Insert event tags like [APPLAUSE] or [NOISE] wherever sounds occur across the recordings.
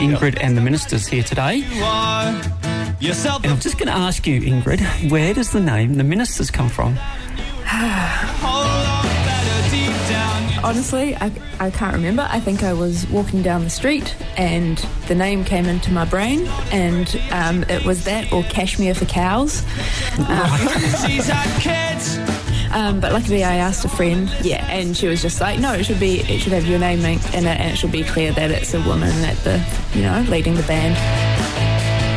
Ingrid and the ministers here today. And I'm just going to ask you, Ingrid, where does the name the ministers come from? Honestly, I, I can't remember. I think I was walking down the street and the name came into my brain, and um, it was that or Cashmere for Cows. Um, [LAUGHS] Um, but luckily, I asked a friend, yeah, and she was just like, "No, it should be, it should have your name in it, and it should be clear that it's a woman at the, you know, leading the band."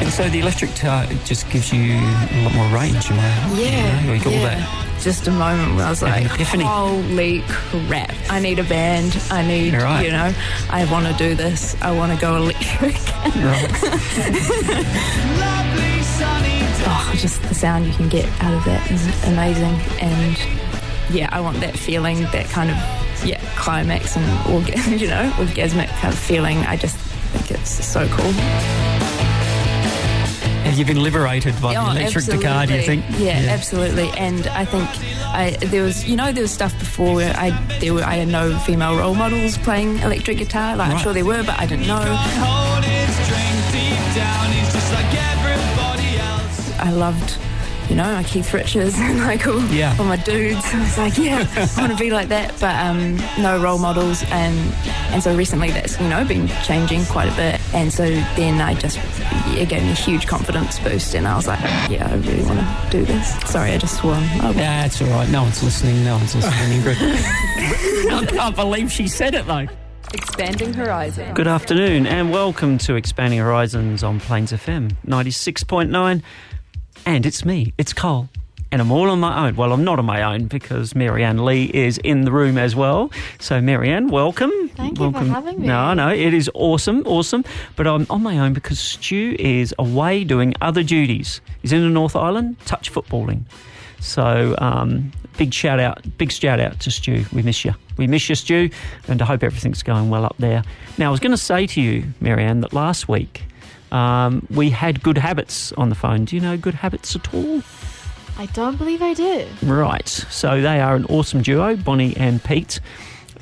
And so the electric guitar just gives you a lot more range, you know? Yeah, you know, you yeah. that. Just a moment where I was like, "Holy crap! I need a band. I need, right. you know, I want to do this. I want to go electric." [LAUGHS] oh, just the sound you can get out of that is amazing. And yeah, I want that feeling, that kind of yeah climax and orgasm, [LAUGHS] you know, orgasmic kind of feeling. I just think it's so cool. Have you been liberated by oh, the electric absolutely. guitar? Do you think? Yeah, yeah, absolutely. And I think I, there was, you know, there was stuff before where I there were I had no female role models playing electric guitar. Like right. I'm sure there were, but I didn't know. I loved you know, like Keith Richards [LAUGHS] and like all, yeah. all my dudes. I was like, yeah, I want to be like that. But um, no role models, and and so recently that's you know been changing quite a bit. And so then I just it gave me a huge confidence boost, and I was like, yeah, I really want to do this. Sorry, I just swore. Oh, yeah, it's all right. No one's listening. No one's listening. Ingrid. [LAUGHS] I can't believe she said it though. Expanding Horizons. Good afternoon and welcome to Expanding Horizons on Plains FM 96.9 and it's me, it's Cole. And I'm all on my own. Well, I'm not on my own because Marianne Leigh is in the room as well. So, Marianne, welcome. Thank welcome. you for having me. No, no, it is awesome, awesome. But I'm on my own because Stu is away doing other duties. He's in the North Island, touch footballing. So, um, big shout out, big shout out to Stu. We miss you. We miss you, Stu, and I hope everything's going well up there. Now, I was going to say to you, Marianne, that last week um, we had Good Habits on the phone. Do you know Good Habits at all? I don't believe I do. Right. So they are an awesome duo, Bonnie and Pete,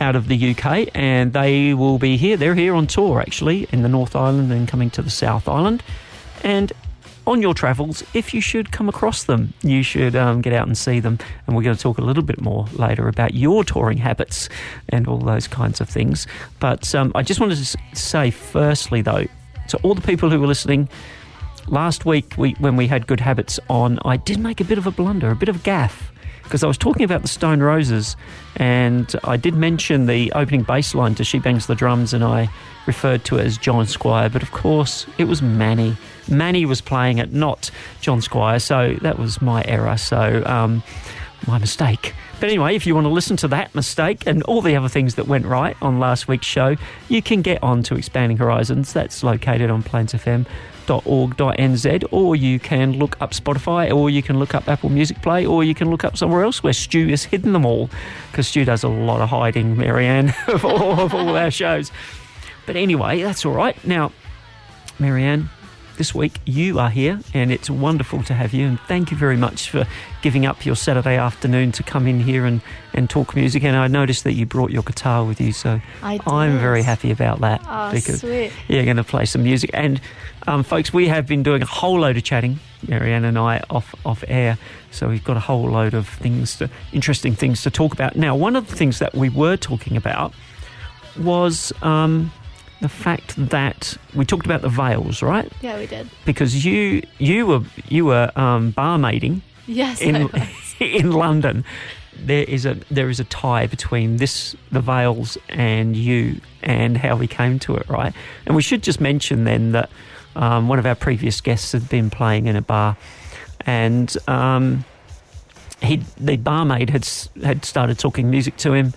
out of the UK, and they will be here. They're here on tour, actually, in the North Island and coming to the South Island. And on your travels, if you should come across them, you should um, get out and see them. And we're going to talk a little bit more later about your touring habits and all those kinds of things. But um, I just wanted to say, firstly, though, to all the people who were listening, last week we, when we had Good Habits on, I did make a bit of a blunder, a bit of a gaff, because I was talking about the Stone Roses, and I did mention the opening bass line to She Bangs the Drums, and I referred to it as John Squire, but of course it was Mani. Mani was playing it, not John Squire, so that was my error. So um, my mistake. But anyway, if you want to listen to that mistake and all the other things that went right on last week's show, you can get on to Expanding Horizons. That's located on plainsfm.org.nz, or you can look up Spotify, or you can look up Apple Music Play, or you can look up somewhere else where Stu has hidden them all, because Stu does a lot of hiding, Marianne, [LAUGHS] of all, of all our shows. But anyway, that's all right. Now, Marianne, this week you are here, and it's wonderful to have you. And thank you very much for giving up your Saturday afternoon to come in here and, and talk music. And I noticed that you brought your guitar with you, so I'm very happy about that oh, because sweet. you're going to play some music. And um, folks, we have been doing a whole load of chatting, Marianne and I, off off air. So we've got a whole load of things, to, interesting things to talk about. Now, one of the things that we were talking about was. Um, the fact that we talked about the veils, right? Yeah, we did. Because you you were you were um, barmaiding. Yes, in [LAUGHS] in London. There is a there is a tie between this the veils and you and how we came to it, right? And we should just mention then that um, one of our previous guests had been playing in a bar, and um, he the barmaid had had started talking music to him.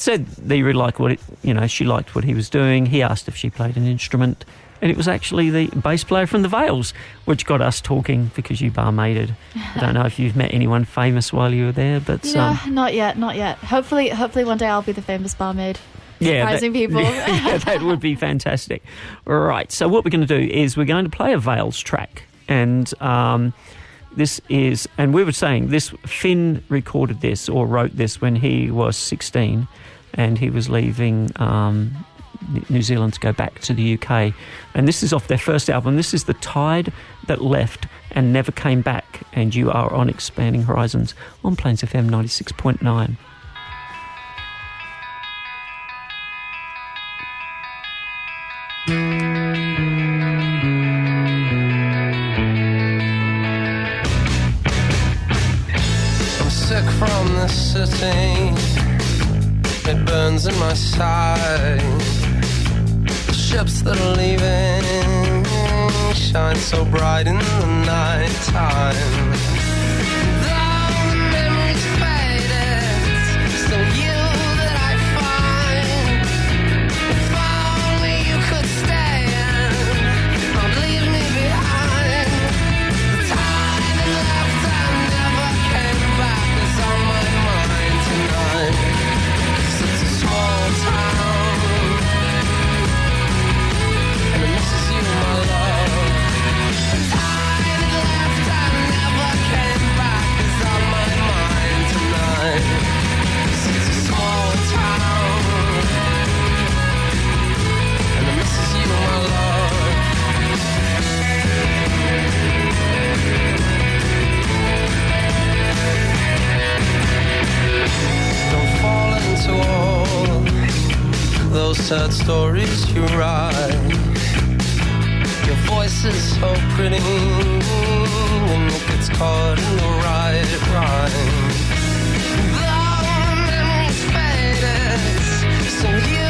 Said that he really liked what it, you know. She liked what he was doing. He asked if she played an instrument, and it was actually the bass player from the Veils, which got us talking because you barmaided. I don't know if you've met anyone famous while you were there, but no, um, not yet, not yet. Hopefully, hopefully one day I'll be the famous barmaid. Yeah, surprising that, [LAUGHS] people. yeah, that would be fantastic. Right, so what we're going to do is we're going to play a Veils track, and um, this is, and we were saying this. Finn recorded this or wrote this when he was sixteen, and he was leaving um, New Zealand to go back to the UK. And this is off their first album. This is The Tide That Left and Never Came Back. And you are on Expanding Horizons on Plains FM 96.9. my side ships that are leaving shine so bright in the night time. Sad stories you write. Your voice is so pretty, and it gets caught in the right rhyme. The memories faded, so you.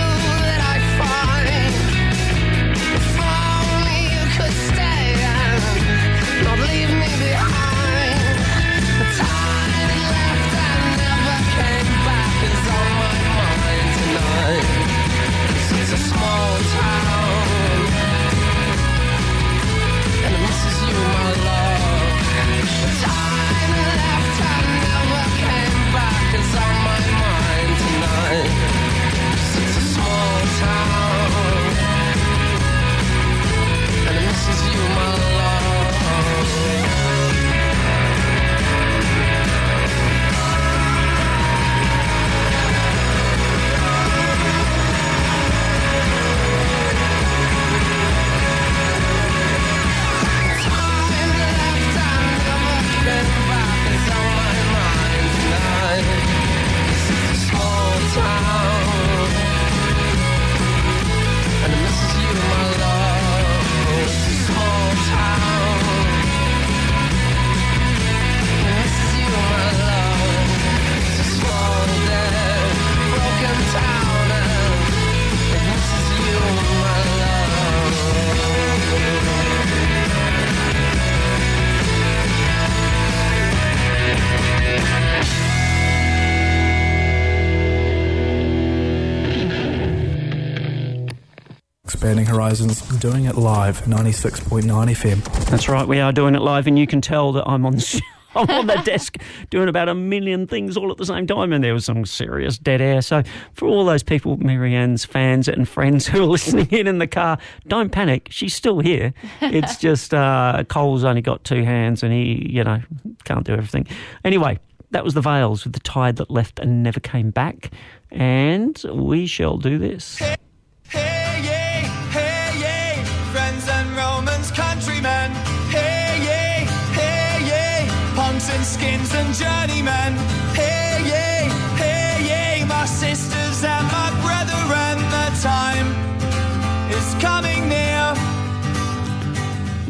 Horizons, doing it live, 96.9 FM. That's right, we are doing it live, and you can tell that I'm on. [LAUGHS] [LAUGHS] I'm on the desk doing about a million things all at the same time, and there was some serious dead air. So, for all those people, Marianne's fans and friends [LAUGHS] who are listening in in the car, don't panic. She's still here. It's [LAUGHS] just uh, Cole's only got two hands, and he, you know, can't do everything. Anyway, that was the Veils with the tide that left and never came back, and we shall do this.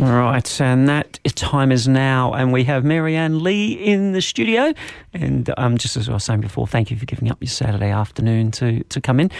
Right, and that time is now, and we have Marianne Leigh in the studio. And um, just as I was saying before, thank you for giving up your Saturday afternoon to, to come in.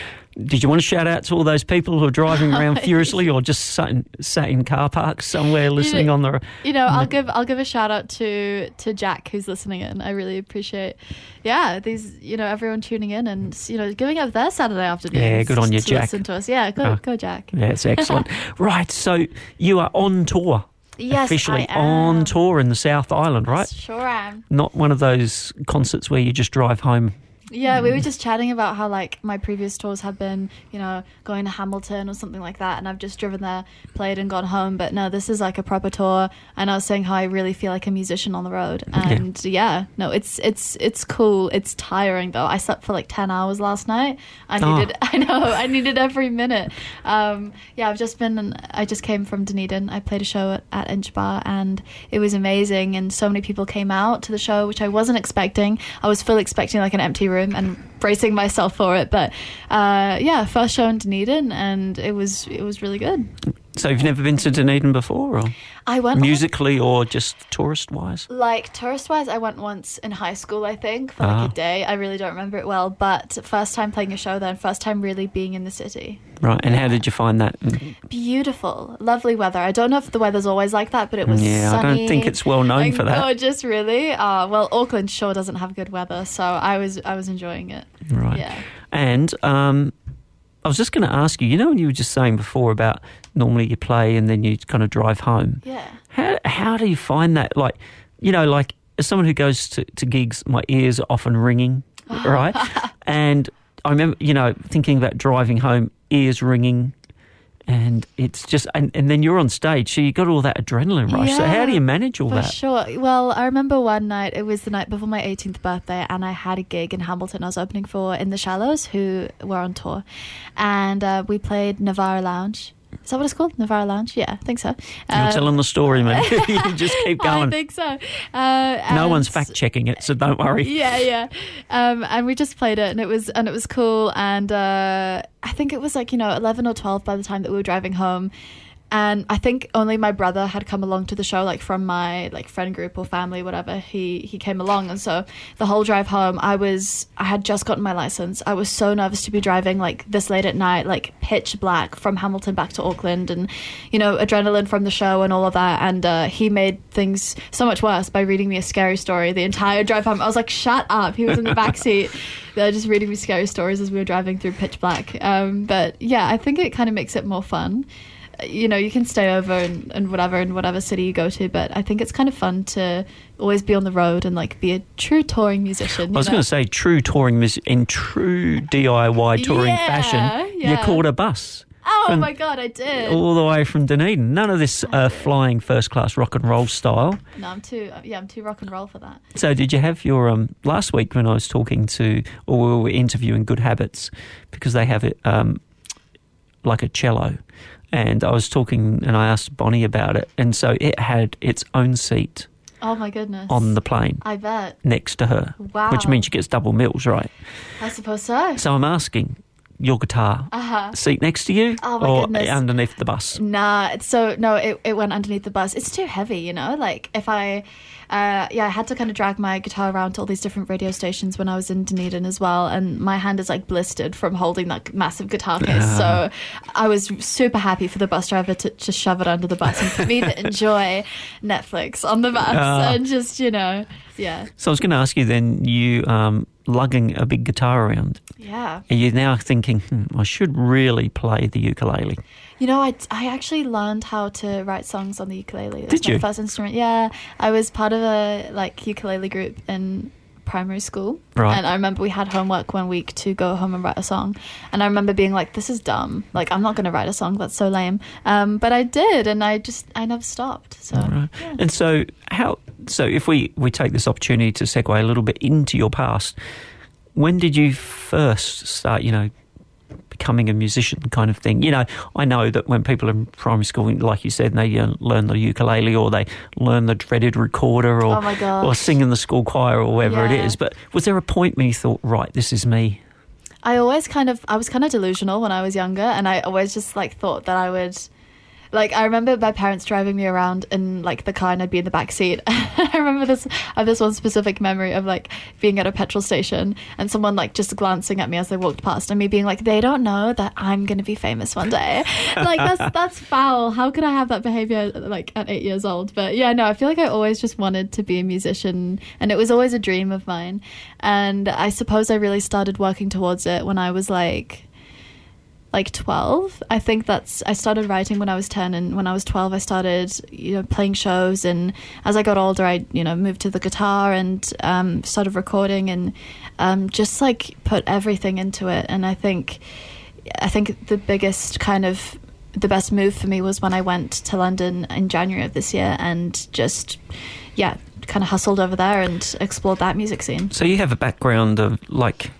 Did you want to shout out to all those people who are driving around [LAUGHS] furiously, or just sat in, sat in car parks somewhere listening know- on the? You know, I'll give I'll give a shout out to to Jack who's listening in. I really appreciate, yeah, these you know everyone tuning in and you know giving up their Saturday afternoon. Yeah, good on you, Jack. Listen to us, yeah, go Oh. go Jack. Yeah, it's excellent. [LAUGHS] right, so you are on tour. Yes, officially I am. on tour in the South Island, right? Sure am. Not one of those concerts where you just drive home. Yeah, we were just chatting about how like my previous tours have been, you know, going to Hamilton or something like that, and I've just driven there, played, and gone home. But no, this is like a proper tour, and I was saying how I really feel like a musician on the road, and yeah, no, it's it's it's cool. It's tiring though. I slept for like ten hours last night. I Oh. needed, [LAUGHS] I know, I needed every minute. Um, yeah, I've just been, I just came from Dunedin. I played a show at, at Inch Bar, and it was amazing, and so many people came out to the show, which I wasn't expecting. I was fully expecting like an empty room and bracing myself for it. But uh, yeah, first show in Dunedin, and it was it was really good. So you've never been to Dunedin before, or I went on- musically, or just tourist wise? like tourist wise, I went once in high school, I think, for like Ah. a day. I really don't remember it well, but first time playing a show then, first time really being in the city. Right, and how did you find that? Beautiful, lovely weather. I don't know if the weather's always like that, but it was Yeah, I don't think it's well known and for that. Gorgeous, really. Uh, well, Auckland sure doesn't have good weather, so I was I was enjoying it. Right. Yeah. And um, I was just going to ask you, you know, when you were just saying before about normally you play and then you kind of drive home. Yeah. How how do you find that? Like, you know, like as someone who goes to, to gigs, my ears are often ringing, [LAUGHS] right? and I remember, you know, thinking about driving home, ears ringing. And it's just, and, and then you're on stage, so you got all that adrenaline rush. So how do you manage all For that? sure. Well, I remember one night, it was the night before my 18th birthday, and I had a gig in Hamilton. I was opening for In the Shallows, who were on tour. And uh, we played Navarra Lounge. Is that what it's called? Navarra Lounge? Yeah, I think so. You're Uh, telling the story, man. [LAUGHS] [LAUGHS] you just keep going. I think so. Uh, No one's fact checking it, so don't worry. [LAUGHS] yeah, yeah. Um, and we just played it, and it was and it was cool. And uh, I think it was like you know eleven or twelve by the time that we were driving home. And I think only my brother had come along to the show, like from my like friend group or family, whatever. He he came along, and so the whole drive home, I was I had just gotten my license. I was so nervous to be driving like this late at night, like pitch black from Hamilton back to Auckland, and you know adrenaline from the show and all of that. And uh, he made things so much worse by reading me a scary story the entire drive home. I was like, "Shut up!" He was in the back [LAUGHS] seat. They're just reading me scary stories as we were driving through pitch black. Um, but yeah, I think it kind of makes it more fun. You know, you can stay over and, and whatever in whatever city you go to, but I think it's kind of fun to always be on the road and like be a true touring musician. I was going to say, true touring mus- in true DIY touring Yeah, fashion, you yeah. called a bus Oh my god, I did. all the way from Dunedin. None of this uh, flying first class rock and roll style. No, I'm too. Yeah, I'm too rock and roll for that. So, did you have your um, last week when I was talking to, or we were interviewing Good Habits because they have it um, like a cello, and I was talking and I asked Bonnie about it, and so it had its own seat Oh my goodness. on the plane I bet. next to her, Wow. which means she gets double meals, right? I suppose so. So I'm asking your guitar Uh-huh. seat next to you Oh my or goodness. underneath the bus? Nah, so no, it, it went underneath the bus. It's too heavy, you know. Like if I, uh, yeah, I had to kind of drag my guitar around to all these different radio stations when I was in Dunedin as well, and my hand is like blistered from holding that massive guitar case. So I was super happy for the bus driver to just shove it under the bus and for me to [LAUGHS] enjoy Netflix on the bus Ah. and just you know, yeah, So I was going to ask you then, you um, lugging a big guitar around, yeah. are you now thinking, hmm, I should really play the ukulele? You know, I, I actually learned how to write songs on the ukulele. That was Did my you? first instrument. Yeah, I was part of a like ukulele group in primary school. Right. And I remember we had homework one week to go home and write a song. And I remember being like, "This is dumb. Like, I'm not going to write a song. That's so lame." Um, but I did, and I just I never stopped. So Right. yeah. And so, how? So, if we we take this opportunity to segue a little bit into your past, when did you first start? You know, becoming a musician, kind of thing. You know, I know that when people are in primary school, like you said, they uh, learn the ukulele or they learn the dreaded recorder or Oh or sing in the school choir or whatever it Yeah. is. But was there a point when you thought, right, this is me? I always kind of I was kind of delusional when I was younger, and I always just like thought that I would. Like I remember my parents driving me around in like the car and I'd be in the back seat. [LAUGHS] I remember this I have this one specific memory of like being at a petrol station and someone like just glancing at me as they walked past and me being like, They don't know that I'm gonna be famous one day. [LAUGHS] like that's that's foul. How could I have that behavior like at eight years old? But yeah, no, I feel like I always just wanted to be a musician and it was always a dream of mine. And I suppose I really started working towards it when I was like like 12 i think that's i started writing when i was 10 and when i was 12 i started you know playing shows and as i got older i you know moved to the guitar and um, started recording and um, just like put everything into it. And i think i think the biggest kind of the best move for me was when i went to london in january of this year and just yeah kind of hustled over there and explored that music scene. So you have a background of like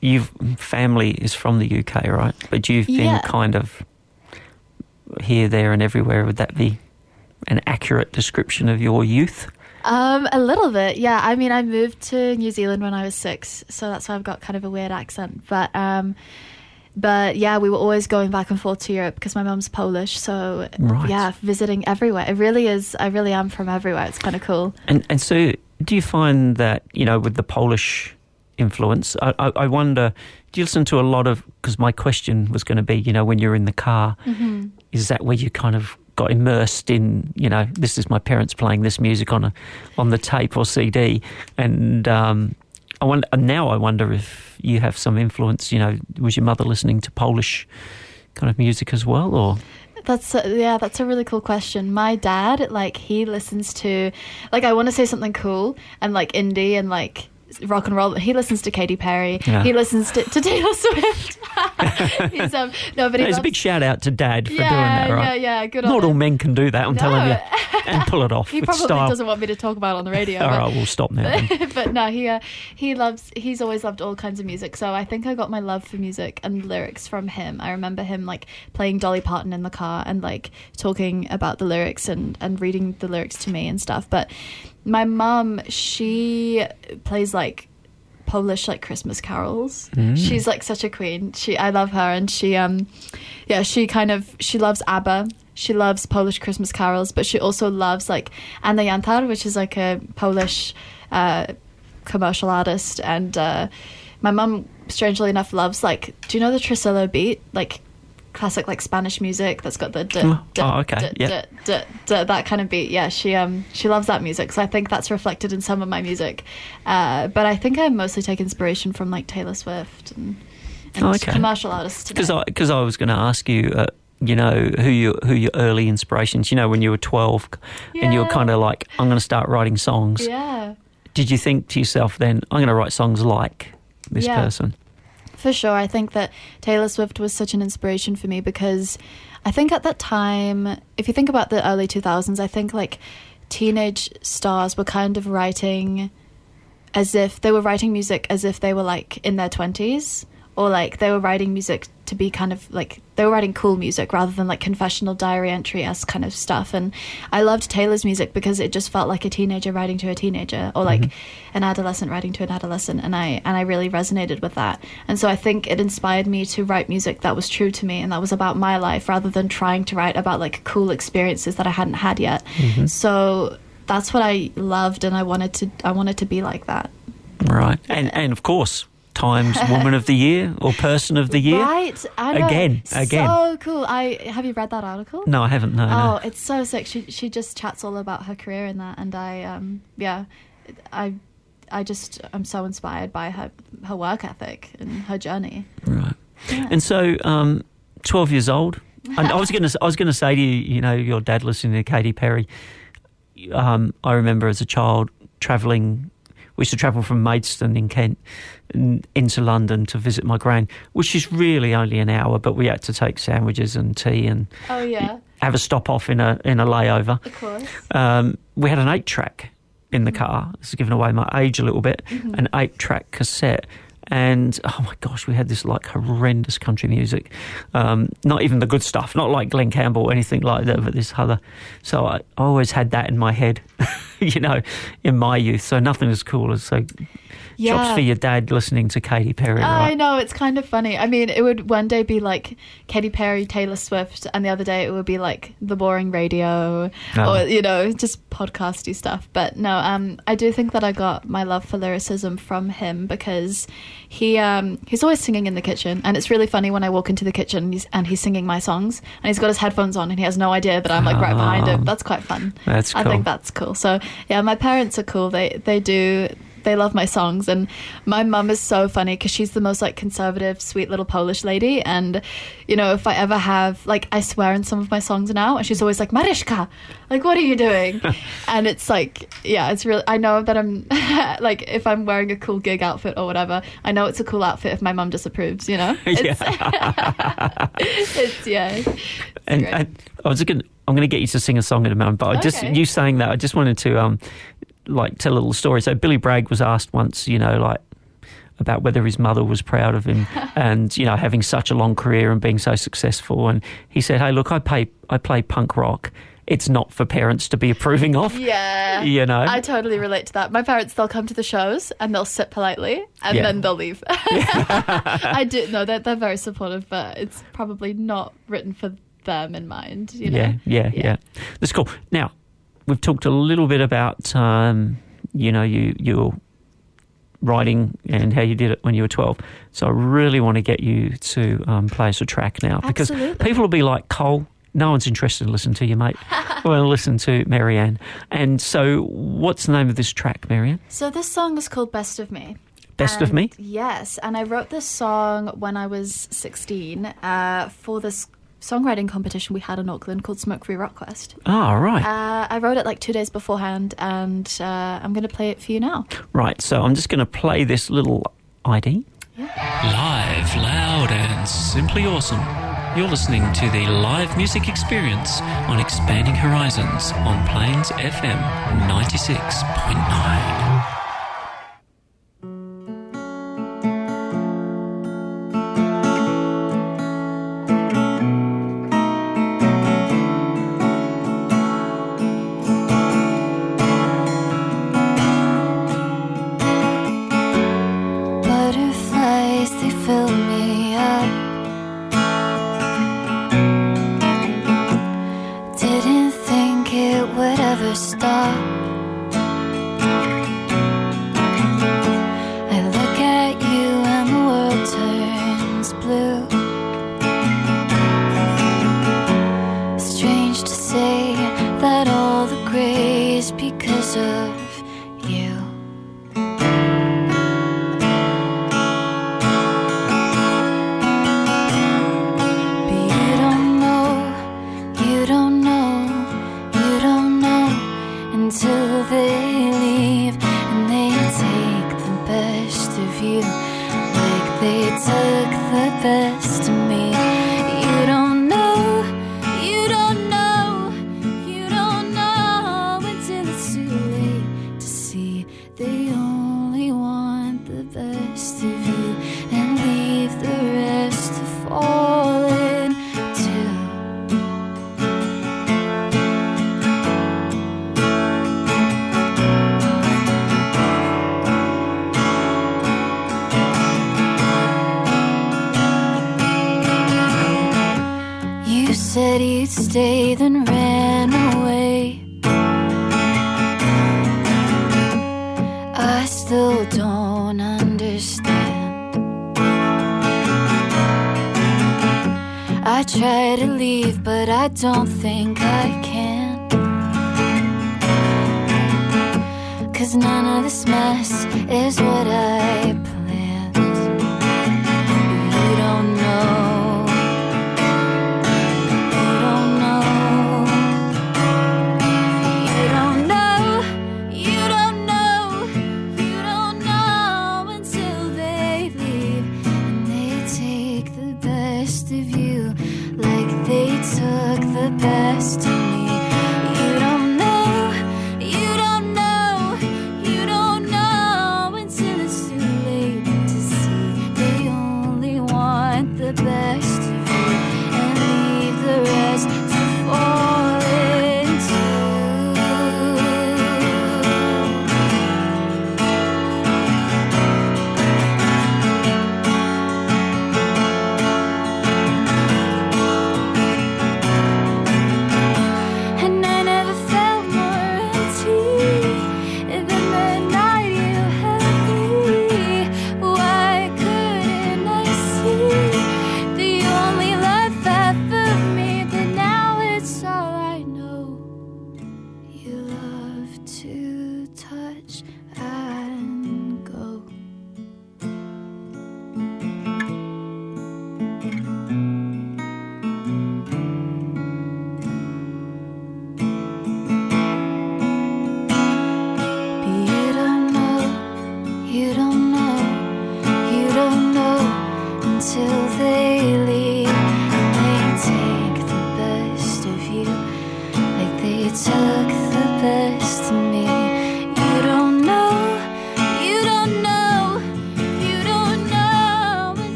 your family is from the UK, right? But you've been Yeah. kind of here, there, and everywhere. Would that be an accurate description of your youth? Um, a little bit, yeah. I mean, I moved to New Zealand when I was six, so that's why I've got kind of a weird accent. But, um, but yeah, we were always going back and forth to Europe because my mum's Polish. So Right. yeah, visiting everywhere. It really is. I really am from everywhere. It's kind of cool. And and so, do you find that you know with the Polish influence? I, I, I wonder. Do you listen to a lot of? Because my question was going to be, you know, when you're in the car, Mm-hmm. is that where you kind of got immersed in? You know, this is my parents playing this music on a on the tape or CD, and um, I wonder. And now I wonder if you have some influence. You know, was your mother listening to Polish kind of music as well, or That's a, yeah, that's a really cool question. My dad, like, he listens to, like, I want to say something cool and like indie and like rock and roll. He listens to Katy Perry. Yeah. He listens to, to Taylor Swift. [LAUGHS] He's um no, but he there's a big shout out to Dad for yeah, doing that, right? Yeah, yeah, good Not all him. men can do that. I'm telling you, and pull it [LAUGHS] off He probably style. doesn't want me to talk about it on the radio. [LAUGHS] All but- right, we'll stop now. then. but no, he uh, he loves. He's always loved all kinds of music. So I think I got my love for music and lyrics from him. I remember him like playing Dolly Parton in the car and like talking about the lyrics and and reading the lyrics to me and stuff. But my mum, she plays like Polish like Christmas carols. She's like such a queen. She I love her and she um yeah, she kind of she loves ABBA. She loves Polish Christmas carols, but she also loves like Anna Jantar, which is like a Polish uh, commercial artist. And uh, my mum, strangely enough, loves like do you know the Tresillo beat? Like classic like Spanish music that's got the d- Oh, d- oh, okay, d- yeah. d- that kind of beat. Yeah, she um she loves that music, so I think that's reflected in some of my music. Uh, but I think I mostly take inspiration from like Taylor Swift and, and Oh, okay. commercial artists. Because I because I was going to ask you, uh, you know, who your who your early inspirations. You know, when you were twelve, and you were kind of like, I'm going to start writing songs. yeah. Did you think to yourself then, I'm going to write songs like this Yeah. person? For sure. I think that Taylor Swift was such an inspiration for me because I think at that time, if you think about the early 2000s, I think like teenage stars were kind of writing as if they were writing music as if they were like in their 20s or like they were writing music to be kind of like they were writing cool music rather than like confessional diary entry esque kind of stuff. And i loved taylor's music because it just felt like a teenager writing to a teenager or like mm-hmm. an adolescent writing to an adolescent. And i and i really resonated with that. And so i think it inspired me to write music that was true to me and that was about my life rather than trying to write about like cool experiences that i hadn't had yet. Mm-hmm. So that's what i loved and i wanted to i wanted to be like that. Right. And and of course, Times [LAUGHS] Woman of the Year or Person of the Year. Right, I know. Again, again. So cool. I have you read that article? No, I haven't. No, Oh, no. it's so sick. She she just chats all about her career in that, and I um yeah, I I just I'm so inspired by her her work ethic and her journey. Right. Yeah. And so, um, twelve years old. And I was going to, I was going to say to you, you know, your dad listening to Katy Perry. Um, I remember as a child travelling. We used to travel from Maidstone in Kent into London to visit my gran, which is really only an hour, but we had to take sandwiches and tea and Oh yeah, have a stop off in a in a layover. of course. Um, we had an eight track in the car. This is giving away my age a little bit. An eight track cassette, and oh my gosh, we had this like horrendous country music. Um, not even the good stuff, not like Glen Campbell or anything like that, but this other. So I, always had that in my head, [LAUGHS] you know, in my youth. So nothing as cool as so Yeah. chops for your dad listening to Katy Perry. I know it's kind of funny. I mean, it would one day be like Katy Perry, Taylor Swift, and the other day it would be like the boring radio Oh. or you know just podcasty stuff. But no, um, I do think that I got my love for lyricism from him because he um he's always singing in the kitchen, and it's really funny when I walk into the kitchen and he's, and he's singing my songs, and he's got his headphones on, and he has no idea that I'm like right behind him. That's quite fun. That's cool. I think that's cool. So yeah, my parents are cool. They they do they love my songs. And my mum is so funny because she's the most like conservative sweet little polish lady. And you know if i ever have like i swear in some of my songs now and she's always like mariska like what are you doing? [LAUGHS] And it's like yeah it's really i know that i'm [LAUGHS] like if i'm wearing a cool gig outfit or whatever i know it's a cool outfit if my mum disapproves you know? [LAUGHS] It's, it's yeah it's and, and I was going. I'm going to get you to sing a song in a moment, but I just you saying that I just wanted to um like tell a little story. So Billy Bragg was asked once, you know, like about whether his mother was proud of him [LAUGHS] and you know having such a long career and being so successful, and he said, "Hey, look, I play I play punk rock. It's not for parents to be approving of." Yeah. [LAUGHS] You know? I totally relate to that. My parents, they'll come to the shows and they'll sit politely and Yeah. then they'll leave. [LAUGHS] I do know that they're very supportive, but it's probably not written for them in mind, you know? Yeah, yeah, yeah, That's cool. Now, we've talked a little bit about, um, you know, you your writing and how you did it when you were 12. So I really want to get you to um, play us a track now because Absolutely. people will be like, Cole, no one's interested in listening to you, mate. [LAUGHS] well, listen to Marianne. And so, what's the name of this track, Marianne? So this song is called Best of Me. Best of Me? Yes, and I wrote this song when I was 16 uh, for this songwriting competition we had in Auckland called Smoke Free Rock Quest. Ah, right. Uh, I wrote it like two days beforehand, and uh, I'm going to play it for you now. right. So, I'm just going to play this little ID. Yeah. Live, loud, and simply awesome. You're listening to the live music experience on Expanding Horizons on Plains FM 96.9. because of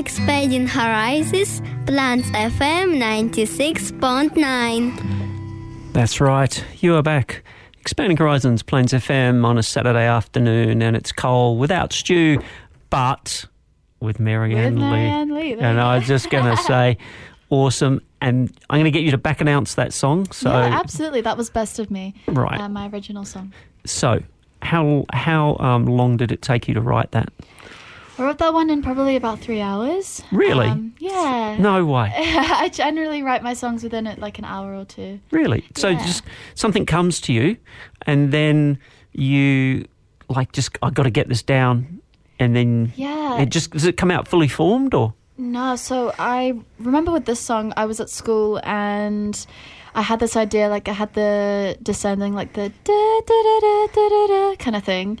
Expanding Horizons, Plains FM 96.9. That's right. You are back. Expanding Horizons, Plains FM on a Saturday afternoon, and it's Cole without Stu, but with Marianne With Leigh. Marianne Leigh, And I go. was just going [LAUGHS] to say, awesome. And I'm going to get you to back announce that song. So, yeah, absolutely. That was Best of Me. Right. Uh, my original song. so how how um, long did it take you to write that? I wrote that one in probably about three hours. Really? Um, yeah. No way. [LAUGHS] I generally write my songs within it like an hour or two. Really? So Yeah. just something comes to you, and then you like just I got to get this down, and then Yeah. it just does it come out fully formed or No, so I remember with this song, I was at school and I had this idea, like I had the descending, like the da da da da da da da kind of thing,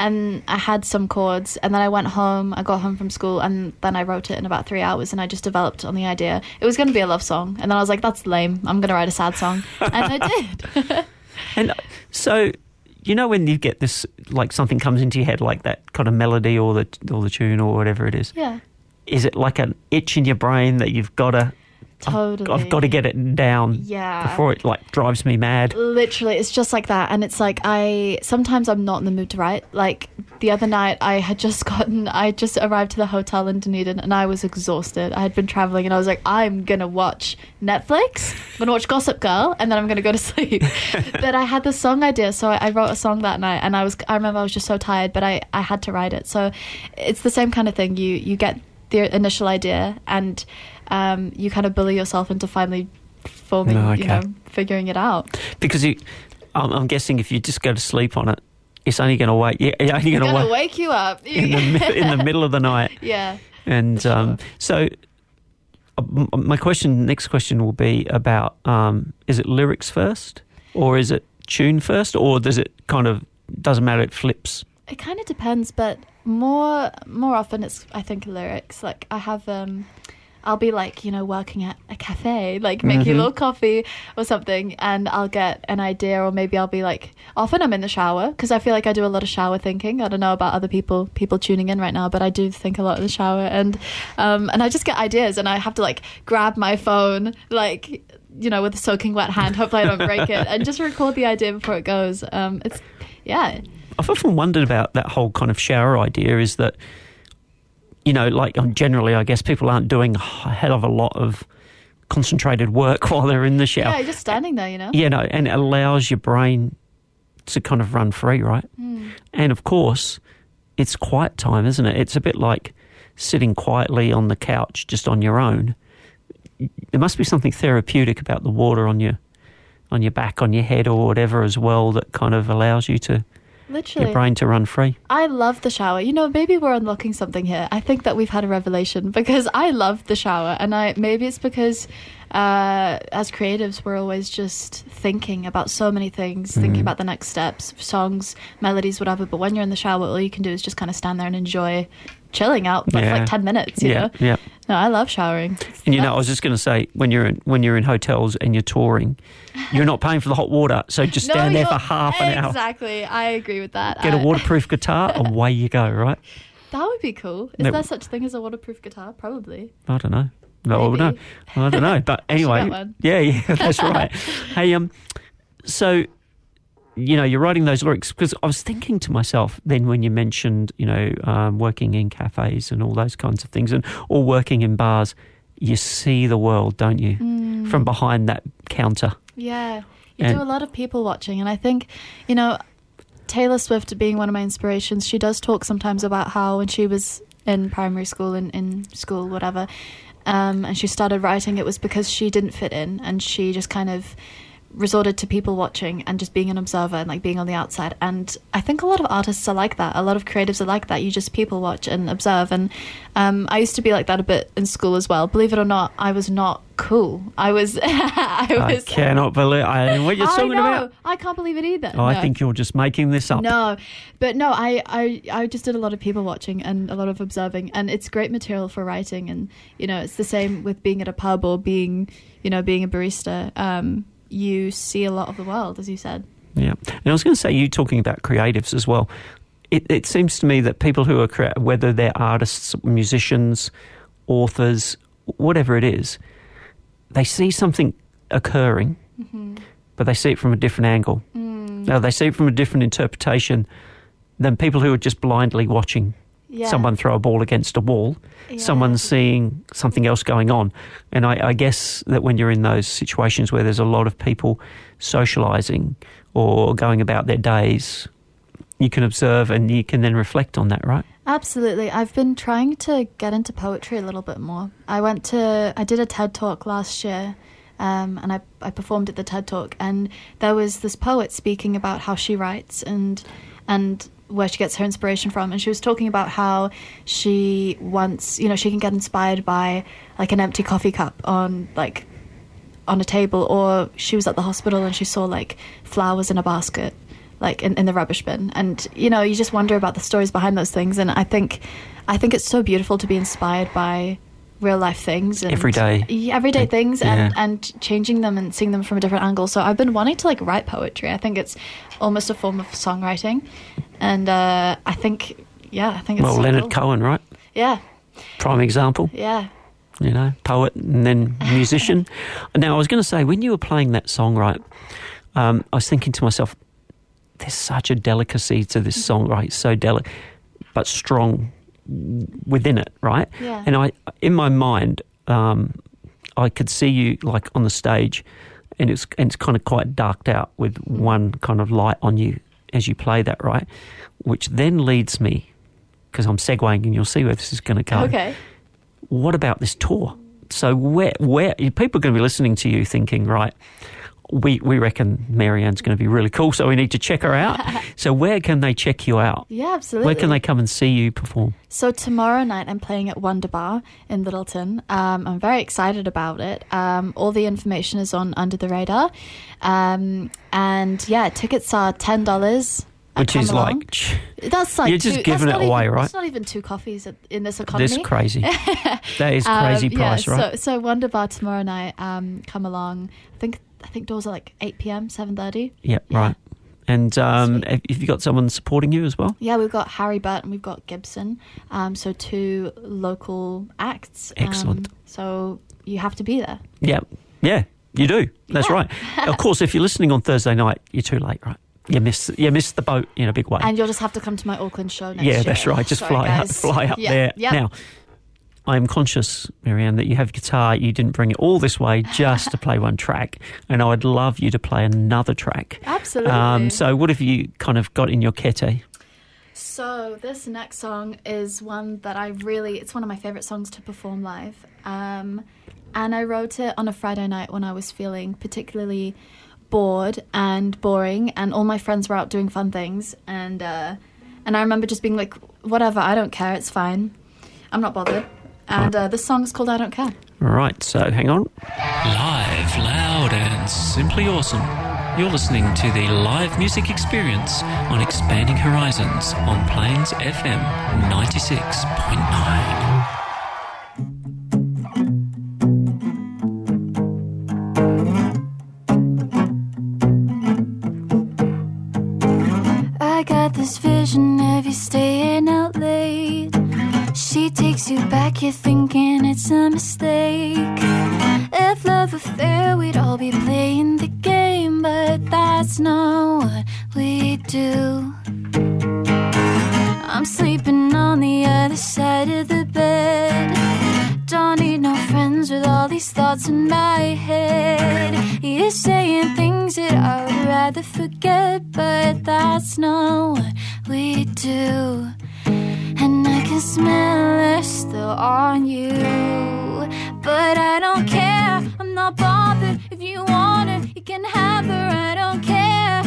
and I had some chords, and then I went home. I got home from school, and then I wrote it in about three hours, and I just developed on the idea. It was going to be a love song, and then I was like, "That's lame. I'm going to write a sad song," [LAUGHS] and I did. [LAUGHS] and so you know when you get this like something comes into your head like that kind of melody or the or the tune or whatever it is. yeah, Is it like an itch in your brain that you've got to totally. I've got to get it down Yeah. before it like drives me mad. Literally, it's just like that. And it's like, I sometimes I'm not in the mood to write. Like the other night, I had just [LAUGHS] gotten, I just arrived to the hotel in Dunedin and I was exhausted. I had been traveling and I was like, I'm going to watch Netflix, I'm going to watch Gossip Girl, and then I'm going to go to [LAUGHS] sleep. [LAUGHS] but I had the song idea. So I, I wrote a song that night and I was, I remember I was just so tired, but I, I had to write it. So it's the same kind of thing. You, you get the initial idea and um, you kind of bully yourself into finally forming, No, you know, figuring it out. Because you, I'm, I'm guessing if you just go to sleep on it, it's only going to wake. Yeah, only going to wake you up [LAUGHS] in the in the middle of the night. [LAUGHS] yeah And um, so, uh, my question, next question, will be about: um, is it lyrics first, or is it tune first, or does it kind of doesn't matter? It flips. it kind of depends but more more often it's i think lyrics like i have um I'll be like, you know, working at a cafe, like making Mhm. a little coffee or something, and I'll get an idea, or maybe I'll be like, often I'm in the shower because I feel like I do a lot of shower thinking. I don't know about other people, people tuning in right now, but I do think a lot in the shower, and um, and I just get ideas, and I have to like grab my phone, like you know, with a soaking wet hand. Hopefully, I don't break it, and just record the idea before it goes. Um, it's yeah, I've often wondered about that whole kind of shower idea. Is that you know, like um, generally, I guess people aren't doing a hell of a lot of concentrated work [LAUGHS] while they're in the shower. yeah, just standing there, you know. you know, and it allows your brain to kind of run free, right? Mm. And of course, it's quiet time, isn't it? It's a bit like sitting quietly on the couch just on your own. There must be something therapeutic about the water on your on your back, on your head, or whatever as well that kind of allows you to Literally. your brain to run free. I love the shower. You know, maybe we're unlocking something here. I think that we've had a revelation [LAUGHS] because I love the shower, and I maybe it's because uh, as creatives we're always just thinking about so many things, thinking Mhm. about the next steps, songs, melodies, whatever. But when you're in the shower, all you can do is just kind of stand there and enjoy chilling out for Yeah. like ten minutes. You yeah, know? yeah. No, I love showering. And you know, I was just going to say, when you're in when you're in hotels and you're touring, you're not paying for the hot water, so just [LAUGHS] No, stand there for half an hour. Exactly, I agree with that. Get a I- waterproof guitar, [LAUGHS] away you go, right? That would be cool. Is No. there such thing as a waterproof guitar? Probably. I don't know. No, Maybe. no, I don't know. But [LAUGHS] anyway, yeah, yeah, that's right. hey, um, so you know, you're writing those lyrics because I was thinking to myself then when you mentioned, you know, um, working in cafes and all those kinds of things, and or working in bars, you see the world, don't you, Mm. from behind that counter. Yeah, you And- do a lot of people watching, and I think, you know, Taylor Swift being one of my inspirations, she does talk sometimes about how when she was in primary school and in school, whatever, um, and she started writing, it was because she didn't fit in, and she just kind of resorted to people watching and just being an observer and like being on the outside and i think a lot of artists are like that a lot of creatives are like that you just people watch and observe and um, i used to be like that a bit in school as well believe it or not i was not cool i was [LAUGHS] i I was cannot believe I, what you're I talking know. about. I can't believe it either. Oh, I think you're just making this up. No, but no, I, I I just did a lot of people watching and a lot of observing, and it's great material for writing. And you know, it's the same with being at a pub or being, you know, being a barista. Um, you see a lot of the world, as you said. Yeah. And I was going to say, you talking about creatives as well. it, it seems to me that people who are whether they're artists, musicians, authors, whatever it is, they see something occurring, Mm-hmm. but they see it from a different angle. Mm. Now they see it from a different interpretation than people who are just blindly watching Yeah. someone throw a ball against a wall. Yeah. Someone's seeing something else going on, and I, I guess that when you're in those situations where there's a lot of people socialising or going about their days, you can observe and you can then reflect on that, right? Absolutely. I've been trying to get into poetry a little bit more. I went to, I did a TED talk last year, um, and I, I performed at the TED talk, and there was this poet speaking about how she writes and and where she gets her inspiration from, and she was talking about how she once, you know, she can get inspired by like an empty coffee cup on like on a table, or she was at the hospital and she saw like flowers in a basket, like in, in the rubbish bin, and you know, you just wonder about the stories behind those things. And I think, I think it's so beautiful to be inspired by real life things and Everyday. everyday things, and Yeah. and changing them and seeing them from a different angle. So I've been wanting to like write poetry. I think it's almost a form of songwriting, and uh, I think, yeah, I think it's well, so Leonard cool. Cohen, right? Yeah, Prime example. yeah. you know, poet and then musician. [LAUGHS] now, I was going to say, when you were playing that song, right, um, I was thinking to myself, there's such a delicacy to this song, right? So delicate, but strong within it, right? Yeah. And I, in my mind, um, I could see you like on the stage, and it's and it's kind of quite darked out with one kind of light on you as you play that, right? Which then leads me, because I'm segueing, and you'll see where this is going to go Okay. what about this tour? So where where people are going to be listening to you thinking, right? We we reckon Marianne's going to be really cool, so we need to check her out. [LAUGHS] so where can they check you out? Yeah, absolutely. Where can they come and see you perform? So tomorrow night I'm playing at Wonder Bar in Lyttelton. Um, I'm very excited about it. Um, all the information is on Under the Radar, um, and yeah, tickets are ten dollars. Which is like ch- that's like you're just two, giving it away, even, right? It's not even two coffees at, in this economy. this crazy. [LAUGHS] that is Um, crazy yeah, price, right? So, so Wonder Bar tomorrow night. Um, come along. I think I think doors are like eight p.m., seven thirty. yeah, right. And um, have, you got someone supporting you as well? Yeah, we've got Harry Butt and we've got Gibson. Um, so two local acts. Excellent. Um, so you have to be there. Yeah, yeah, you do. That's Yeah. right. [LAUGHS] of course, if you're listening on Thursday night, you're too late, right? You miss you missed the boat in a big way. And you'll just have to come to my Auckland show next yeah, year. that's right. Just Sorry, fly up, fly up Yeah, there. yeah. Now, I am conscious, Marianne, that you have guitar. You didn't bring it all this way just to play one track, and I would love you to play another track. Absolutely. Um, so, what have you kind of got in your kete? So this next song is one that I really it's one of my favorite songs to perform live. Um, and I wrote it on a Friday night when I was feeling particularly bored and boring and all my friends were out doing fun things and uh, and I remember just being like whatever, I don't care, it's fine. I'm not bothered. And uh, this song is called I Don't Care. All right, so hang on. Live, loud, and simply awesome. You're listening to the live music experience on Expanding Horizons on Plains FM 96.9. I got this vision of you staying out late. She takes you back, you're thinking it's a mistake. If love were fair, we'd all be playing the game, but that's not what we do. I'm sleeping on the other side of the bed. Don't need no friends with all these thoughts in my head. You're saying things that I would rather forget, but that's not what we do. Can smell it still on you. But I don't care, I'm not bothered. If you want her, you can have her, I don't care.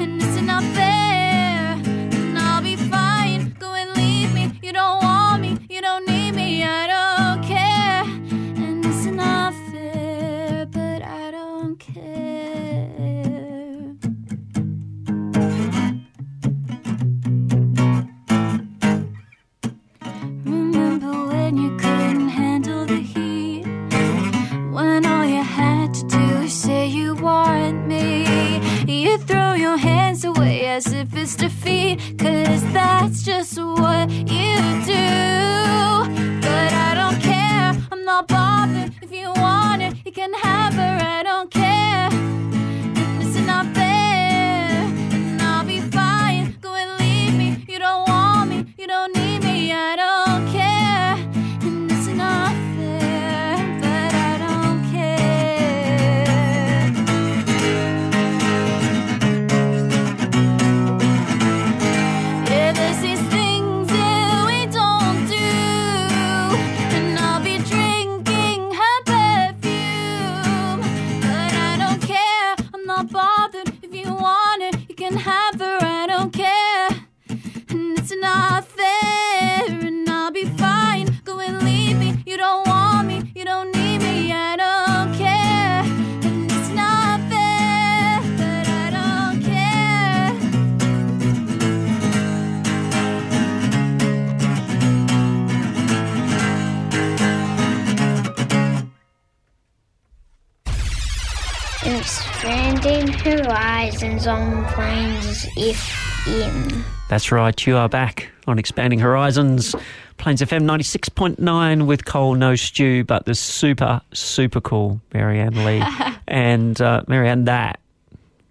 And it's not fair, pacifist defeat, cause that's just what you do. Horizons on Plains FM. That's right, you are back on Expanding Horizons. Plains FM 96.9 with Col No Stu, but the super, super cool Marianne Leigh. [LAUGHS] and uh, Marianne, that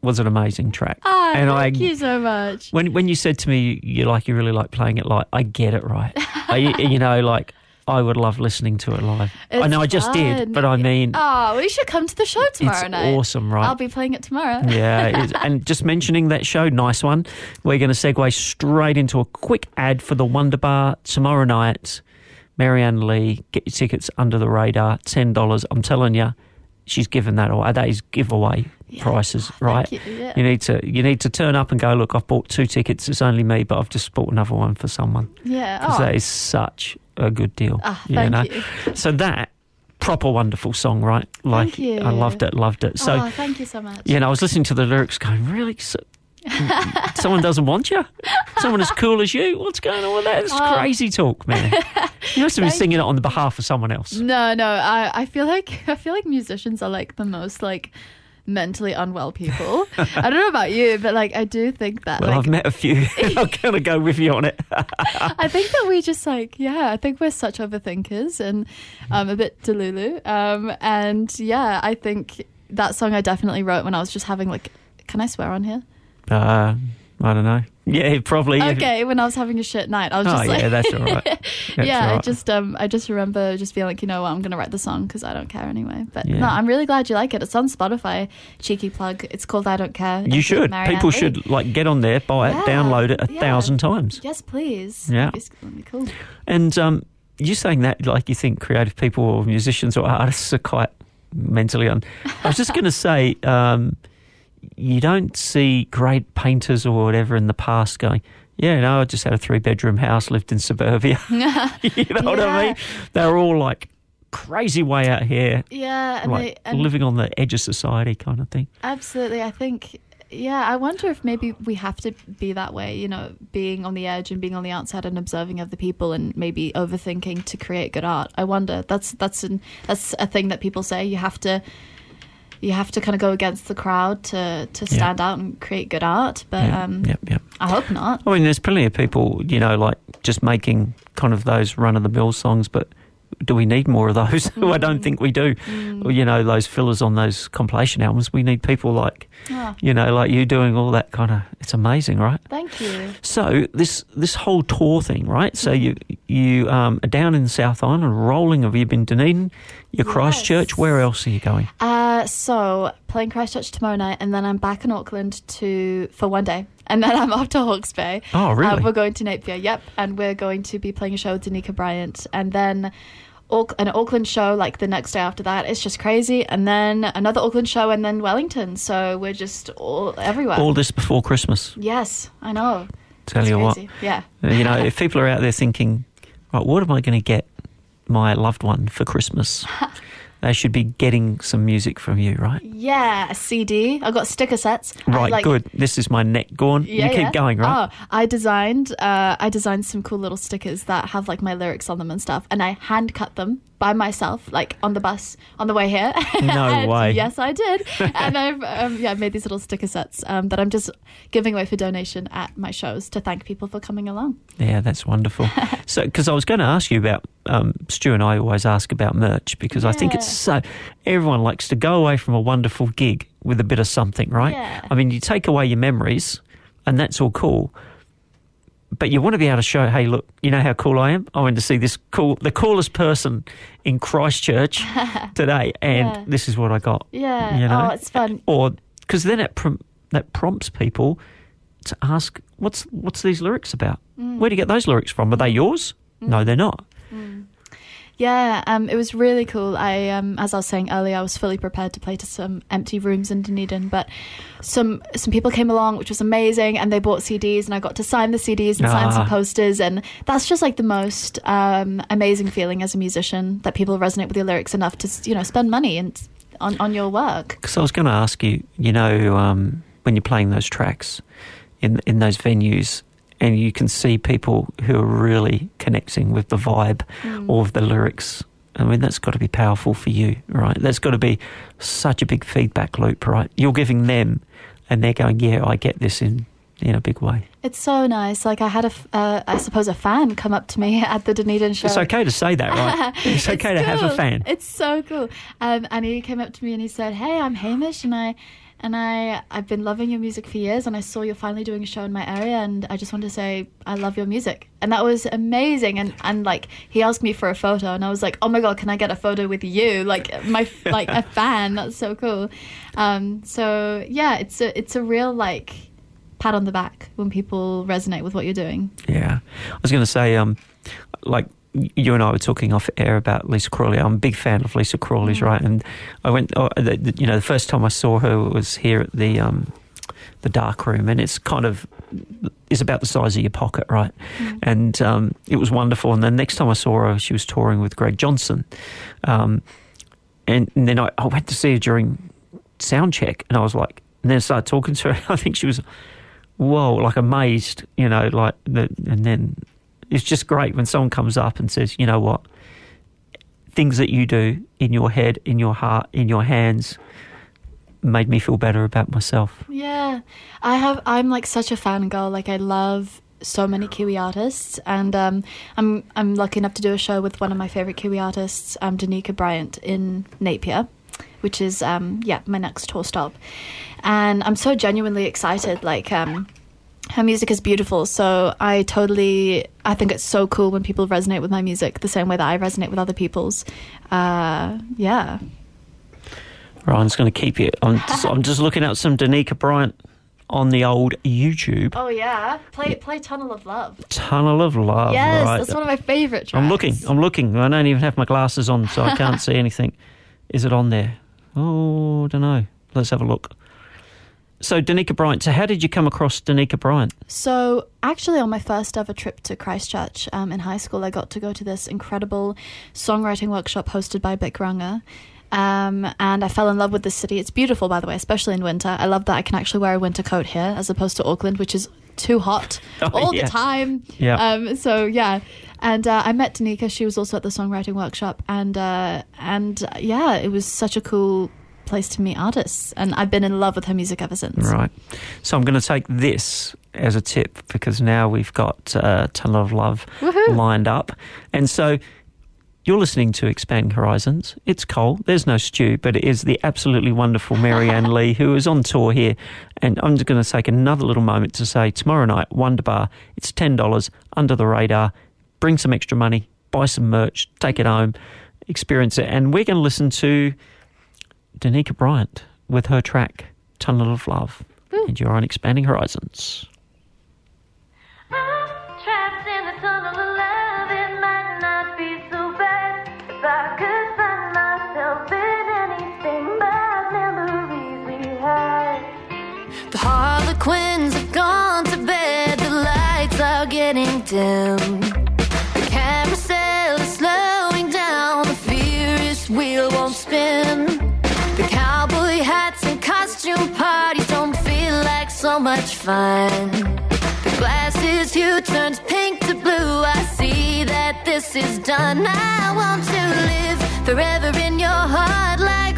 was an amazing track. Ah, and thank I, you so much. When when you said to me you like you really like playing it live, I get it right. [LAUGHS] I, you know, like I would love listening to it live. I know I just did, but I mean, Oh, we should come to the show tomorrow it's night. awesome, right? I'll be playing it tomorrow. yeah, and [LAUGHS] just mentioning that show, nice one. We're going to segue straight into a quick ad for the Wonder Bar tomorrow night. Marianne Leigh, get your tickets under the radar, ten dollars. I'm telling you, she's given that away. That is giveaway prices, right? you, yeah. need to you need to turn up and go. Look, I've bought two tickets. It's only me, but I've just bought another one for someone Yeah. because Oh. that is such a good deal. Ah, thank you. So that proper wonderful song, right? Like you. I loved it, loved it. So oh, thank you so much. you know, I was listening to the lyrics going, really? So, [LAUGHS] someone doesn't want you? Someone as cool as you? What's going on with that? It's Oh. crazy talk, man. [LAUGHS] You must have been singing it on the behalf of someone else. No, no. I, I feel like [LAUGHS] I feel like musicians are like the most like mentally unwell people. I don't know about you, but like I do think that Well, like I've met a few. [LAUGHS] I'm to go with you on it. [LAUGHS] I think that we just like yeah, I think we're such overthinkers and um a bit delulu. Um and yeah, I think that song I definitely wrote when I was just having like can I swear on here? Uh, I don't know. Yeah, probably. Okay, when I was having a shit night, I was Oh, just like yeah, that's all right. That's [LAUGHS] yeah, all I just um, I just remember just being like, you know what, I'm gonna write the song because I don't care anyway. But Yeah. no, I'm really glad you like it. It's on Spotify. Cheeky plug. It's called I Don't Care. You It's with should. People Lee. should like get on there, buy it, download it a yeah. thousand times. Yes, please. Yeah. It's gonna be cool. And um, you saying that like you think creative people or musicians or artists are quite mentally on. I was just going to say, um, you don't see great painters or whatever in the past going. Yeah, no, I just had a three bedroom house, lived in suburbia. [LAUGHS] [LAUGHS] you know what I mean? They're all like crazy way out here, Yeah, and, like they, and living on the edge of society kind of thing. absolutely. I think. Yeah, I wonder if maybe we have to be that way, you know, being on the edge and being on the outside and observing other people and maybe overthinking to create good art. I wonder. That's that's an that's a thing that people say. You have to you have to kind of go against the crowd to to Yeah. stand out and create good art. But Yeah, um. I hope not. I mean, there's plenty of people, you know, like just making kind of those run of the mill songs, but do we need more of those? [LAUGHS] I Mm. don't think we do. Or, you know, those fillers on those compilation albums. We need people like, Oh. you know, like you doing all that kind of. It's amazing, right? Thank you. So this this whole tour thing, right? So you you um, are down in South Island, rolling. Have you been Dunedin? You're Christchurch. Where else are you going? Uh, so playing Christchurch tomorrow night, and then I'm back in Auckland to for one day, and then I'm [LAUGHS] off to Hawke's Bay. Oh, really? Uh, we're going to Napier, yep, and we're going to be playing a show with Danica Bryant, and then. An Auckland show like the next day after that. It's just crazy, and then another Auckland show, and then Wellington. So we're just all everywhere. All this before Christmas. yes, I know. Tell you what. Yeah. Uh, you know, if people are out there thinking, right, what am I going to get my loved one for Christmas? [LAUGHS] they should be getting some music from you, right? Yeah, a CD. I got sticker sets. Right, like, good. This is my neck. Go on. Yeah, you keep yeah. going, right? Oh, I designed uh, I designed some cool little stickers that have like my lyrics on them and stuff, and I hand cut them by myself, like on the bus on the way here. No [LAUGHS] way. Yes, I did, [LAUGHS] and I've um, yeah I've made these little sticker sets um, that I'm just giving away for donation at my shows to thank people for coming along. Yeah, that's wonderful. [LAUGHS] so, because I was going to ask you about, um, Stu and I always ask about merch because I think it's so, everyone likes to go away from a wonderful gig with a bit of something, right? Yeah. I mean, you take away your memories and that's all cool. But you want to be able to show, hey, look, you know how cool I am? I went to see this cool, the coolest person in Christchurch [LAUGHS] today, and Yeah. this is what I got. Yeah. You know? Oh, it's fun. Or, because then it prom- that prompts people to ask, what's what's these lyrics about? Mm. Where do you get those lyrics from? Are they yours? No, they're not. Yeah, um, it was really cool. I, um, as I was saying earlier, I was fully prepared to play to some empty rooms in Dunedin, but some some people came along, which was amazing, and they bought CDs, and I got to sign the CDs and sign some Ah. posters, and that's just like the most um, amazing feeling as a musician that people resonate with your lyrics enough to you know spend money and on on your work. Because I was going to ask you, you know, um, when you're playing those tracks in in those venues, and you can see people who are really connecting with the vibe Mm. or the lyrics. I mean, that's got to be powerful for you, right? That's got to be such a big feedback loop, right? You're giving them, and they're going, "Yeah, I get this in in a big way." It's so nice. Like I had a, uh, I suppose, a fan come up to me [LAUGHS] at the Dunedin show. It's okay to say that, right? [LAUGHS] it's okay to have a fan. It's so cool. Um, and he came up to me and he said, "Hey, I'm Hamish, and I." And I, I've been loving your music for years, and I saw you're finally doing a show in my area, and I just wanted to say I love your music, and that was amazing. And and like he asked me for a photo, and I was like, oh my god, can I get a photo with you, like my [LAUGHS] like a fan? That's so cool. Um, so yeah, it's a it's a real like pat on the back when people resonate with what you're doing. Yeah, I was going to say, um, like you and I were talking off air about Lisa Crawley. I'm a big fan of Lisa Crawley's, right? And I went, oh, the, the- you know, the first time I saw her was here at the um, the dark room, and it's kind of is about the size of your pocket, right? And um, it was wonderful. And then next time I saw her, she was touring with Greg Johnson, um, and, and then I, I went to see her during sound check, and I was like, and then I started talking to her. [LAUGHS] I think she was whoa, like amazed, you know, like the, and then it's just great when someone comes up and says, you know what, things that you do in your head, in your heart, in your hands, made me feel better about myself. Yeah, I have. I'm like such a fangirl. Like I love so many Kiwi artists, and um, I'm I'm lucky enough to do a show with one of my favorite Kiwi artists, um, Danica Bryant in Napier, which is um, yeah my next tour stop, and I'm so genuinely excited. Like um, her music is beautiful, so I totally I think it's so cool when people resonate with my music the same way that I resonate with other people's. Uh, yeah. Ryan's going to keep you. I'm [LAUGHS] just, I'm just looking at some Danica Bryant on the old YouTube. Oh yeah, play play Tunnel of Love. Tunnel of Love. yes, right. that's one of my favorite tracks. I'm looking. I'm looking. I don't even have my glasses on, so I can't [LAUGHS] see anything. Is it on there? Oh, I don't know. Let's have a look. So, Danica Bryant. So, how did you come across Danica Bryant? So, actually, on my first ever trip to Christchurch um, in high school, I got to go to this incredible songwriting workshop hosted by Bic Runga. Um, and I fell in love with the city. It's beautiful, by the way, especially in winter. I love that I can actually wear a winter coat here as opposed to Auckland, which is too hot [LAUGHS] Oh, all yeah. the time. Yeah. Um, so yeah, and uh, I met Danica. She was also at the songwriting workshop, and uh, and uh, yeah, it was such a cool place to meet artists, and I've been in love with her music ever since. Right. So, I'm going to take this as a tip because now we've got uh, ton of Love Woohoo. lined up. And so, you're listening to Expand Horizons. It's Col. There's no Stu, but it is the absolutely wonderful Marianne [LAUGHS] Leigh who is on tour here. And I'm just going to take another little moment to say tomorrow night, Wonder Bar, it's $10 under the radar. Bring some extra money, buy some merch, take it home, experience it. And we're going to listen to Danica Bryant with her track Tunnel of Love. And you're on Expanding Horizons. Trapped in a tunnel of love, it might not be so bad if I could find myself in anything but memories we had. The harlequins have gone to bed, the lights are getting dim. Much fun. The glasses hue turns pink to blue. I see that this is done. I want to live forever in your heart, like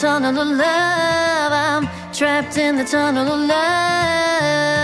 tunnel of love. I'm trapped in the tunnel of love.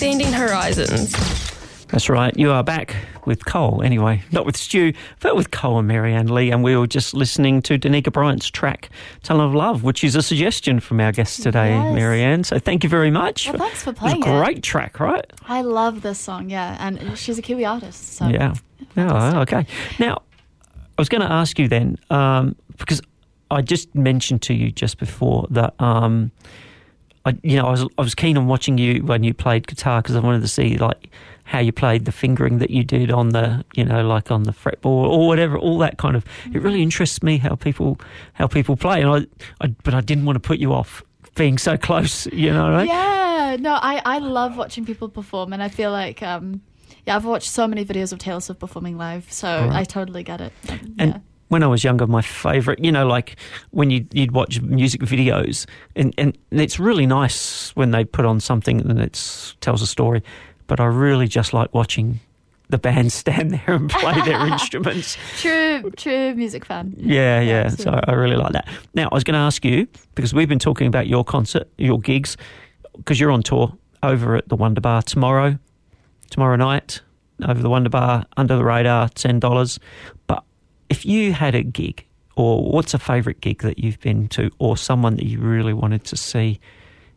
Live Extending Horizons. That's right. You are back with Col, anyway, not with Stu, but with Col and Marianne Leigh. And we were just listening to Danica Bryant's track, Tunnel of Love, which is a suggestion from our guest today, Yes. Marianne. So thank you very much. Well, thanks for It was a playing it. great track, right? I love this song, yeah, and she's a Kiwi artist. So Yeah. Oh, okay. Now, I was going to ask you then, um, because I just mentioned to you just before that, um, I, you know, I was I was keen on watching you when you played guitar because I wanted to see like how you played the fingering that you did on the, you know, like on the fretboard or whatever, all that kind of. It really interests me how people how people play, and I, I but I didn't want to put you off being so close, you know, right? Yeah, no, I, I love watching people perform, and I feel like, um, yeah, I've watched so many videos of Taylor Swift performing live, so right. I totally get it. And when I was younger, my favourite, you know, like when you, you'd watch music videos, and, and it's really nice when they put on something and it tells a story, but I really just like watching the band [LAUGHS] stand there and play their [LAUGHS] instruments. True, true music fan. Yeah, yeah. so. I really like that. Now, I was going to ask you, because we've been talking about your concert, your gigs, because you're on tour over at the Wonder Bar tomorrow, tomorrow night, over the Wonder Bar, under the radar, $10. But if you had a gig, or what's a favourite gig that you've been to, or someone that you really wanted to see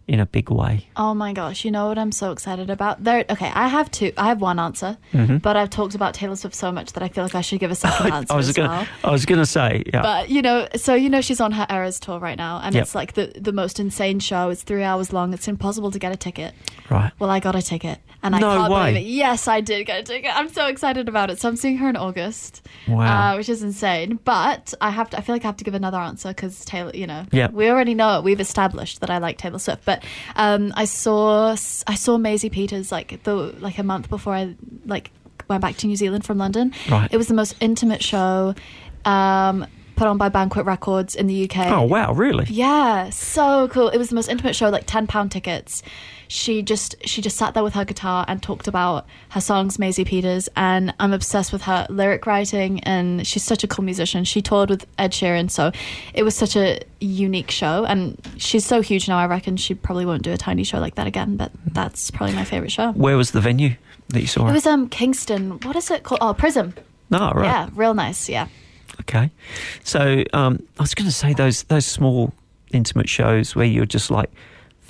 in a big way? Oh my gosh, you know what I'm so excited about? There okay, I have two I have one answer, Mhm. but I've talked about Taylor Swift so much that I feel like I should give a [LAUGHS] second answer. I was as going well. I was to say, yeah. But you know, so you know she's on her Eras tour right now, and Yep. it's like the the most insane show. It's three hours long. It's impossible to get a ticket. right. Well, I got a ticket, and I No can't way. believe it. Yes, I did get a ticket. I'm so excited about it. So I'm seeing her in August, Wow. uh, which is insane. But I have to. I feel like I have to give another answer because Taylor. You know, Yeah. we already know it. We've established that I like Taylor Swift. But um, I saw I saw Maisie Peters like the like a month before I like went back to New Zealand from London. Right. It was the most intimate show. Um, put on by Banquet Records in the UK. Oh, wow, really? Yeah, so cool. It was the most intimate show, like ten pound tickets. She just she just sat there with her guitar and talked about her songs, Maisie Peters, and I'm obsessed with her lyric writing and she's such a cool musician. She toured with Ed Sheeran, so it was such a unique show and she's so huge now I reckon she probably won't do a tiny show like that again, but that's probably my favourite show. Where was the venue that you saw It was um Kingston. What is it called? Oh, Pryzm. Oh, right. Yeah, real nice, yeah. Okay, so um, I was going to say those those small intimate shows where you're just like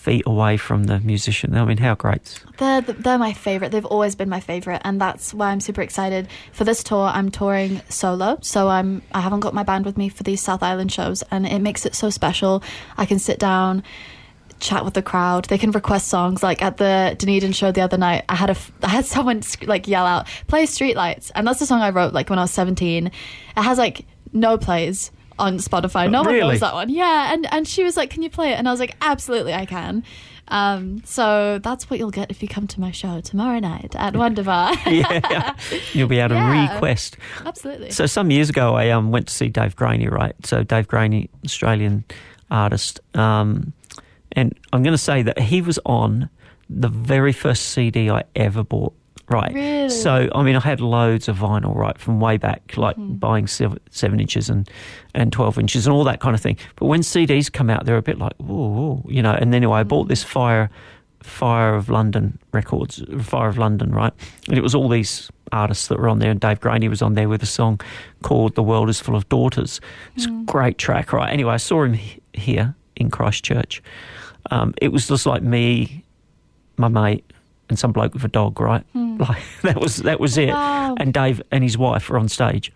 feet away from the musician. I mean, how great! They're they're my favorite. They've always been my favorite, and that's why I'm super excited for this tour. I'm touring solo, so I'm I haven't got my band with me for these South Island shows, and it makes it so special. I can sit down, chat with the crowd. They can request songs. Like at the Dunedin show the other night, I had a I had [LAUGHS] someone like yell out, "Play Streetlights," and that's the song I wrote like when I was 17. It has like no plays on Spotify. No one Really? knows that one. Yeah, and and she was like, "Can you play it?" And I was like, "Absolutely, I can." Um, so that's what you'll get if you come to my show tomorrow night at Wonder Bar. [LAUGHS] yeah, [LAUGHS] you'll be able to Yeah. request. Absolutely. So some years ago, I um, went to see Dave Graney, right? So Dave Graney, Australian artist, um, and I'm going to say that he was on the very first CD I ever bought. Right. Really? So I mean, I had loads of vinyl, right, from way back, like Mm-hmm. buying seven, seven inches and and twelve inches and all that kind of thing. But when CDs come out, they're a bit like, ooh, ooh, you know. And then anyway, I Mm. bought this Fire Fire of London records, Fire of London, right? And it was all these artists that were on there, and Dave Graney was on there with a song called "The World Is Full of Daughters." It's a great track, right? Anyway, I saw him he- here in Christchurch. Um, it was just like me, my mate, and some bloke with a dog, right? [LAUGHS] Like that was that was it. Wow. And Dave and his wife were on stage.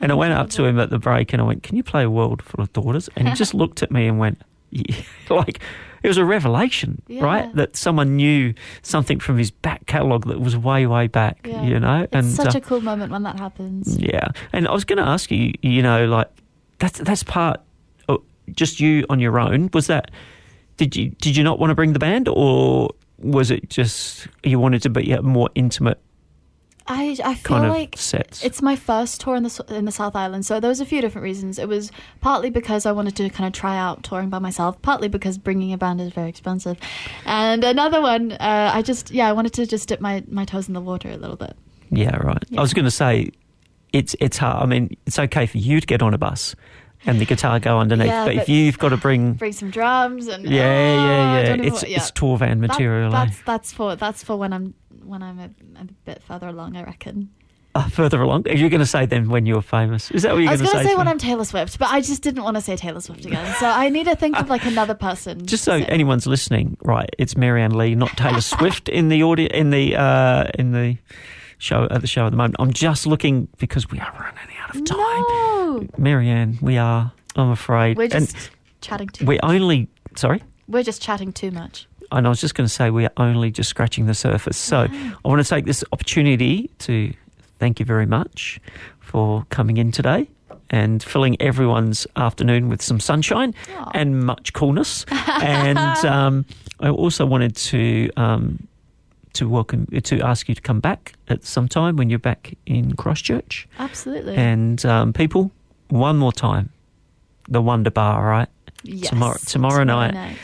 And I went up to him at the break and I went, Can you play a world full of daughters? And he just [LAUGHS] looked at me and went, yeah. [LAUGHS] like it was a revelation, Yeah. right? That someone knew something from his back catalogue that was way, way back, Yeah. you know? It's and such uh, a cool moment when that happens. yeah. And I was going to ask you, you know, like that's that's part of just you on your own. Was that did you did you not want to bring the band or was it just you wanted to be a more intimate I I feel kind of like sets? it's my first tour in the in the South Island, so there was a few different reasons. It was partly because I wanted to kind of try out touring by myself, partly because bringing a band is very expensive, and another one, uh, I just yeah, I wanted to just dip my, my toes in the water a little bit. Yeah, right. I was going to say it's it's hard. I mean, it's okay for you to get on a bus and the guitar go underneath, Yeah, but, if you've got to bring Bring some drums and yeah, oh, yeah, yeah, it's wa- yeah. it's tour van That- material. eh? that's that's for that's for when I'm when I'm a, a bit further along, I reckon. Uh, further along, are you going to say then when you're famous? Is that what you're going to say? I was going to say? to say to when? I'm Taylor Swift, but I just didn't want to say Taylor Swift again. So I need to think of like another person. [LAUGHS] Just so anyone's listening, right? It's Marianne Leigh, not Taylor Swift in the audio in the uh, in the show at the show at the moment. I'm just looking because we are running out of time. No, Marianne, we are. I'm afraid. we're just and chatting too. we're only. Sorry. We're just chatting too much. And I was just going to say we are only just scratching the surface. So I want to take this opportunity to thank you very much for coming in today and filling everyone's afternoon with some sunshine and much coolness. and [LAUGHS] um, I also wanted to um, to welcome to ask you to come back at some time when you're back in Christchurch. Absolutely. And um, people, one more time, the Wonder Bar, right? Yes, tomorrow, tomorrow, night,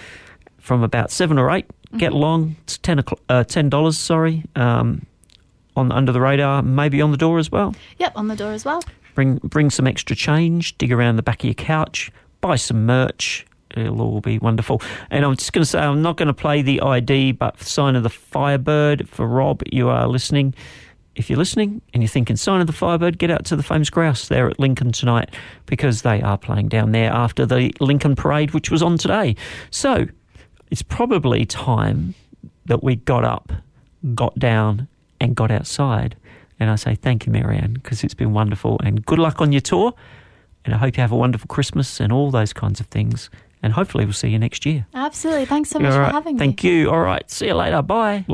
from about seven or 8 Get along. It's ten o'clock, uh, ten dollars. Sorry, um, on under the radar, maybe on the door as well. Yep, on the door as well. Bring bring some extra change. Dig around the back of your couch. Buy some merch. It'll all be wonderful. And I'm just going to say, I'm not going to play the ID, but sign of the Firebird for Rob. You are listening. If you're listening and you're thinking sign of the Firebird, get out to the famous grouse there at Lincoln tonight because they are playing down there after the Lincoln Parade, which was on today. So it's probably time that we got up, got down, and got outside. And I say thank you, Marianne, because it's been wonderful. And good luck on your tour. And I hope you have a wonderful Christmas and all those kinds of things. And hopefully we'll see you next year. Absolutely. Thanks so much All for right. having me. Thank you. All right. See you later. Bye.